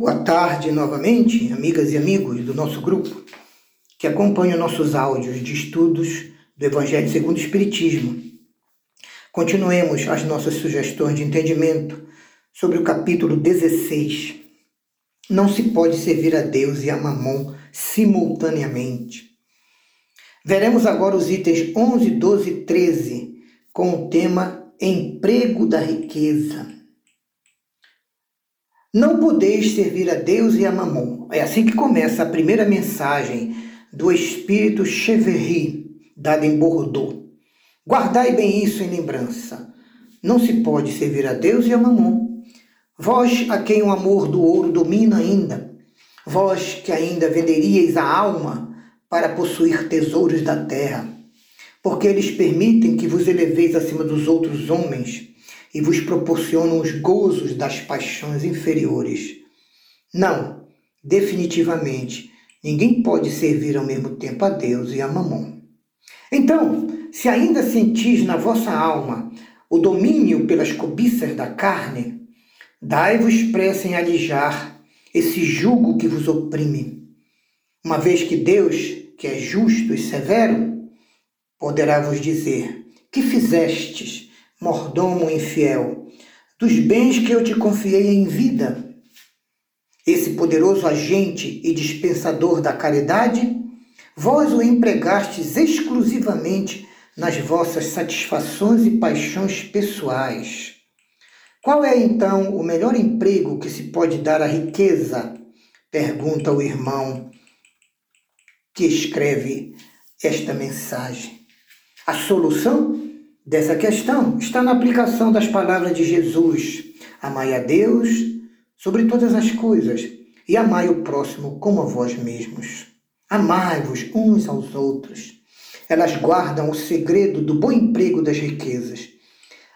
Boa tarde novamente, amigas e amigos do nosso grupo que acompanham nossos áudios de estudos do Evangelho segundo o Espiritismo. Continuemos as nossas sugestões de entendimento sobre o capítulo 16. Não se pode servir a Deus e a Mamon simultaneamente. Veremos agora os itens 11, 12 e 13 com o tema Emprego da Riqueza. Não podeis servir a Deus e a Mamon. É assim que começa a primeira mensagem do Espírito Cheverry, dada em Bordeaux. Guardai bem isso em lembrança. Não se pode servir a Deus e a Mamon. Vós, a quem o amor do ouro domina ainda, vós que ainda venderíeis a alma para possuir tesouros da terra, porque eles permitem que vos eleveis acima dos outros homens e vos proporcionam os gozos das paixões inferiores. Não, definitivamente, ninguém pode servir ao mesmo tempo a Deus e a Mamon. Então, se ainda sentis na vossa alma o domínio pelas cobiças da carne, dai-vos pressa em alijar esse jugo que vos oprime. Uma vez que Deus, que é justo e severo, poderá vos dizer: Que fizestes? Mordomo infiel, dos bens que eu te confiei em vida. Esse poderoso agente e dispensador da caridade, vós o empregastes exclusivamente nas vossas satisfações e paixões pessoais. Qual é então o melhor emprego que se pode dar à riqueza? Pergunta o irmão que escreve esta mensagem. A solução dessa questão está na aplicação das palavras de Jesus: Amai a Deus sobre todas as coisas e amai o próximo como a vós mesmos. Amai-vos uns aos outros. Elas guardam o segredo do bom emprego das riquezas.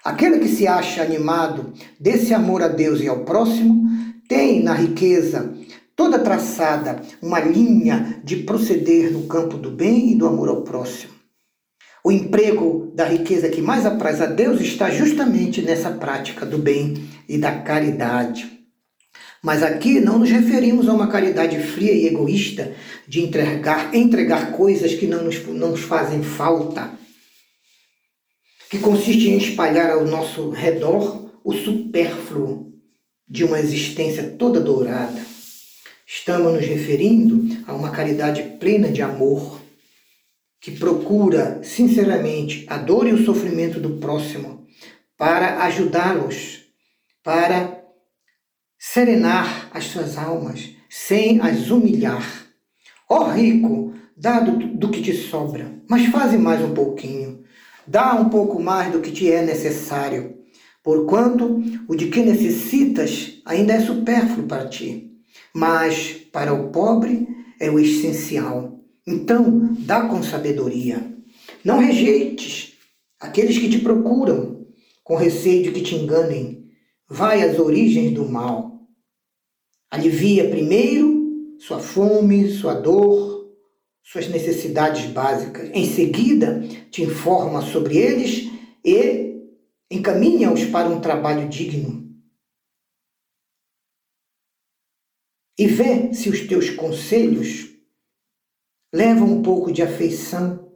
Aquele que se acha animado desse amor a Deus e ao próximo tem na riqueza toda traçada uma linha de proceder no campo do bem e do amor ao próximo. O emprego da riqueza que mais apraz a Deus está justamente nessa prática do bem e da caridade. Mas aqui não nos referimos a uma caridade fria e egoísta de entregar, entregar coisas que não nos, não nos fazem falta, que consiste em espalhar ao nosso redor o supérfluo de uma existência toda dourada. Estamos nos referindo a uma caridade plena de amor, que procura sinceramente a dor e o sofrimento do próximo para ajudá-los, para serenar as suas almas, sem as humilhar. Ó oh, rico, dá do, do que te sobra, mas faze mais um pouquinho. Dá um pouco mais do que te é necessário, porquanto o de que necessitas ainda é supérfluo para ti, mas para o pobre é o essencial. Então, dá com sabedoria. Não rejeites aqueles que te procuram, com receio de que te enganem. Vai às origens do mal. Alivia primeiro sua fome, sua dor, suas necessidades básicas. Em seguida, te informa sobre eles e encaminha-os para um trabalho digno. E vê se os teus conselhos Leva um pouco de afeição,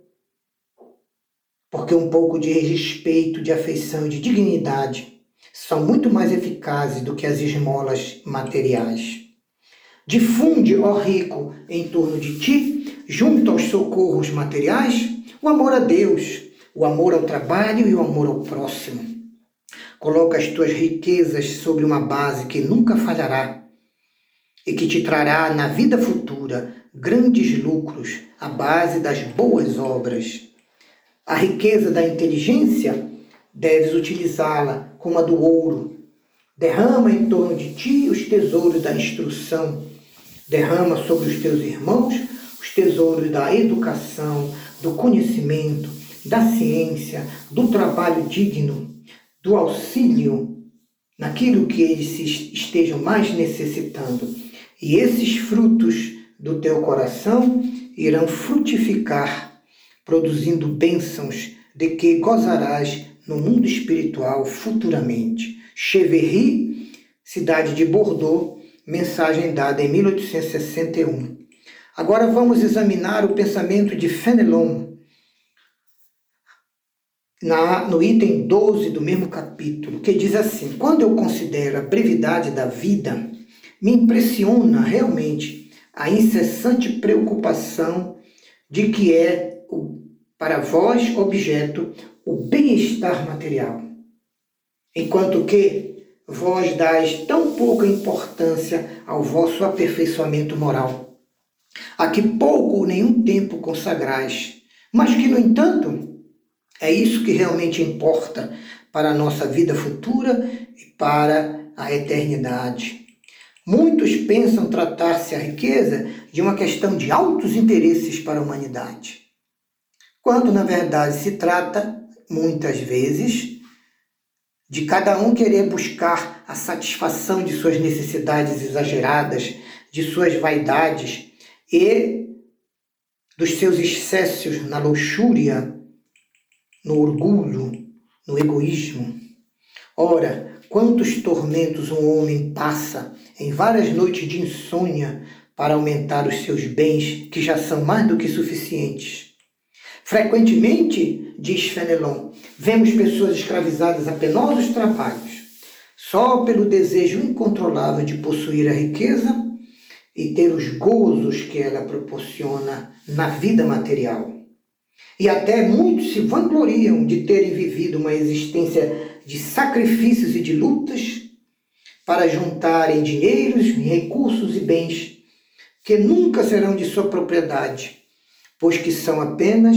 porque um pouco de respeito, de afeição e de dignidade são muito mais eficazes do que as esmolas materiais. Difunde, ó rico, em torno de ti, junto aos socorros materiais, o amor a Deus, o amor ao trabalho e o amor ao próximo. Coloca as tuas riquezas sobre uma base que nunca falhará e que te trará na vida futura grandes lucros à base das boas obras. A riqueza da inteligência deves utilizá-la como a do ouro. Derrama em torno de ti os tesouros da instrução. Derrama sobre os teus irmãos os tesouros da educação, do conhecimento, da ciência, do trabalho digno, do auxílio naquilo que eles estejam mais necessitando. E esses frutos do teu coração irão frutificar, produzindo bênçãos de que gozarás no mundo espiritual futuramente. Cheverry, cidade de Bordeaux, mensagem dada em 1861. Agora vamos examinar o pensamento de Fenelon, na, no item 12 do mesmo capítulo, que diz assim: Quando eu considero a brevidade da vida, me impressiona realmente a incessante preocupação de que é, para vós, objeto, o bem-estar material, enquanto que vós dais tão pouca importância ao vosso aperfeiçoamento moral, a que pouco ou nenhum tempo consagrais, mas que, no entanto, é isso que realmente importa para a nossa vida futura e para a eternidade. Muitos pensam tratar-se a riqueza de uma questão de altos interesses para a humanidade, quando na verdade se trata, muitas vezes, de cada um querer buscar a satisfação de suas necessidades exageradas, de suas vaidades e dos seus excessos na luxúria, no orgulho, no egoísmo. Ora, quantos tormentos um homem passa em várias noites de insônia para aumentar os seus bens, que já são mais do que suficientes. Frequentemente, diz Fenelon, vemos pessoas escravizadas a penosos trabalhos, só pelo desejo incontrolável de possuir a riqueza e ter os gozos que ela proporciona na vida material. E até muitos se vangloriam de terem vivido uma existência de sacrifícios e de lutas para juntarem dinheiros, recursos e bens que nunca serão de sua propriedade, pois que são apenas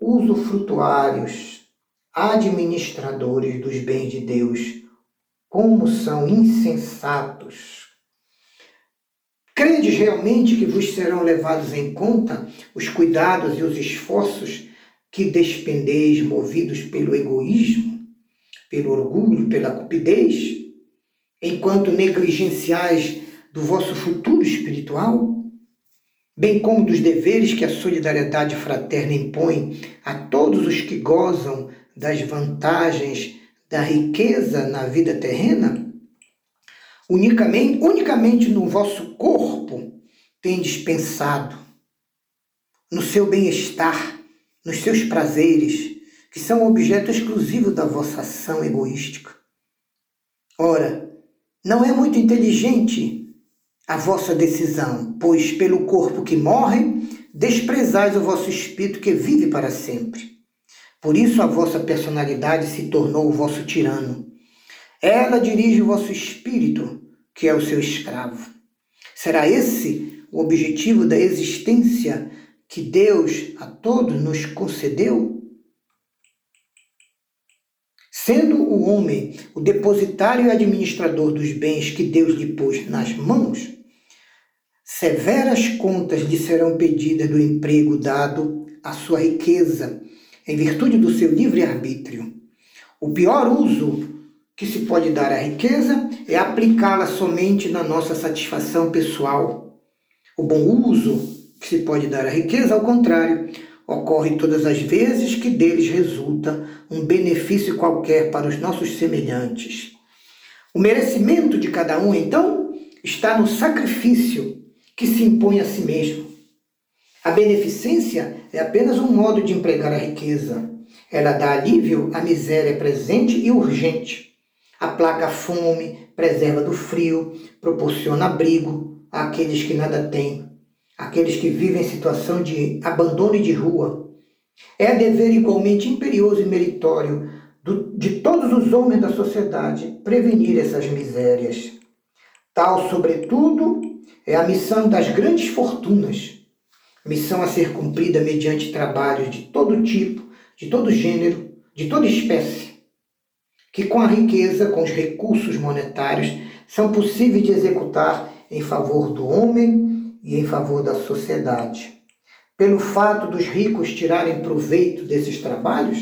usufrutuários, administradores dos bens de Deus. Como são insensatos! Credes realmente que vos serão levados em conta os cuidados e os esforços que despendeis movidos pelo egoísmo, pelo orgulho, pela cupidez? enquanto negligenciais do vosso futuro espiritual, bem como dos deveres que a solidariedade fraterna impõe a todos os que gozam das vantagens da riqueza na vida terrena? Unicamente, unicamente no vosso corpo tendes pensado, no seu bem-estar, nos seus prazeres, que são objeto exclusivo da vossa ação egoística. Ora, não é muito inteligente a vossa decisão, pois pelo corpo que morre, desprezais o vosso espírito que vive para sempre. Por isso a vossa personalidade se tornou o vosso tirano. Ela dirige o vosso espírito, que é o seu escravo. Será esse o objetivo da existência que Deus a todos nos concedeu? Sendo o homem o depositário e administrador dos bens que Deus lhe pôs nas mãos, severas contas lhe serão pedidas do emprego dado à sua riqueza, em virtude do seu livre-arbítrio. O pior uso que se pode dar à riqueza é aplicá-la somente na nossa satisfação pessoal. O bom uso que se pode dar à riqueza, ao contrário, ocorre todas as vezes que deles resulta um benefício qualquer para os nossos semelhantes. O merecimento de cada um, então, está no sacrifício que se impõe a si mesmo. A beneficência é apenas um modo de empregar a riqueza. Ela dá alívio à miséria presente e urgente. Aplaca a fome, preserva do frio, proporciona abrigo àqueles que nada têm aqueles que vivem em situação de abandono e de rua. É dever igualmente imperioso e meritório do, de todos os homens da sociedade prevenir essas misérias. Tal, sobretudo, é a missão das grandes fortunas, missão a ser cumprida mediante trabalhos de todo tipo, de todo gênero, de toda espécie, que com a riqueza, com os recursos monetários, são possíveis de executar em favor do homem e em favor da sociedade. Pelo fato dos ricos tirarem proveito desses trabalhos,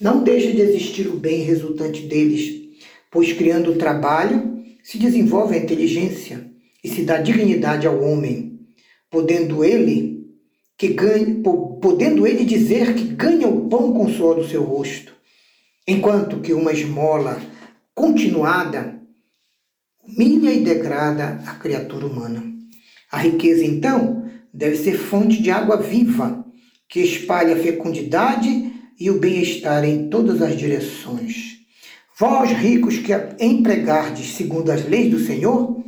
não deixa de existir o bem resultante deles, pois criando o trabalho se desenvolve a inteligência e se dá dignidade ao homem, podendo ele que ganhe, podendo ele dizer que ganha o pão com o suor do seu rosto, enquanto que uma esmola continuada humilha e degrada a criatura humana. A riqueza, então, deve ser fonte de água viva, que espalhe a fecundidade e o bem-estar em todas as direções. Vós, ricos, que empregardes segundo as leis do Senhor,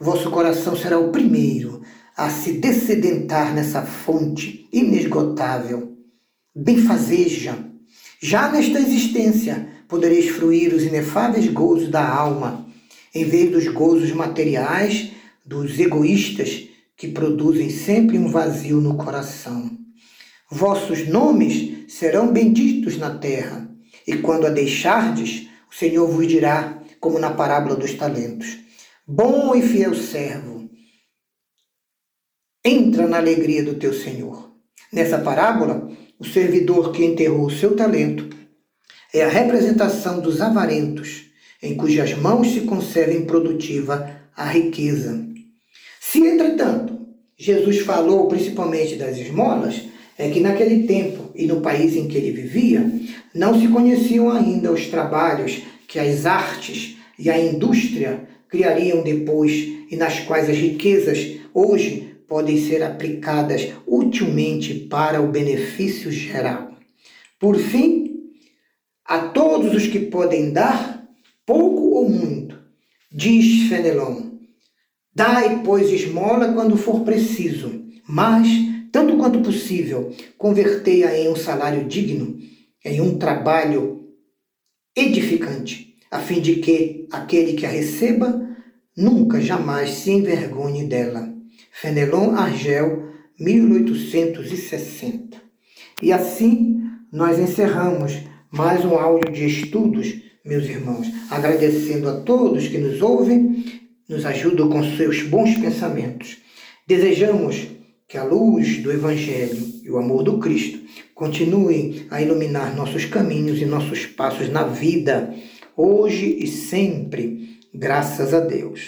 vosso coração será o primeiro a se descedentar nessa fonte inesgotável. Benfazeja, já nesta existência podereis fruir os inefáveis gozos da alma, em vez dos gozos materiais dos egoístas que produzem sempre um vazio no coração. Vossos nomes serão benditos na terra, e quando a deixardes, o Senhor vos dirá, como na parábola dos talentos: Bom e fiel servo, entra na alegria do teu Senhor. Nessa parábola, o servidor que enterrou o seu talento é a representação dos avarentos, em cujas mãos se conserva improdutiva a riqueza. Se, entretanto, Jesus falou principalmente das esmolas, é que naquele tempo e no país em que ele vivia, não se conheciam ainda os trabalhos que as artes e a indústria criariam depois e nas quais as riquezas hoje podem ser aplicadas utilmente para o benefício geral. Por fim, a todos os que podem dar, pouco ou muito, diz Fenelon, dai, pois, esmola quando for preciso, mas, tanto quanto possível, convertei-a em um salário digno, em um trabalho edificante, a fim de que aquele que a receba nunca jamais se envergonhe dela. Fenelon Argel, 1860. E assim nós encerramos mais um áudio de estudos, meus irmãos, agradecendo a todos que nos ouvem, nos ajudam com seus bons pensamentos. Desejamos que a luz do Evangelho e o amor do Cristo continuem a iluminar nossos caminhos e nossos passos na vida, hoje e sempre, graças a Deus.